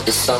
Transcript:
over the summer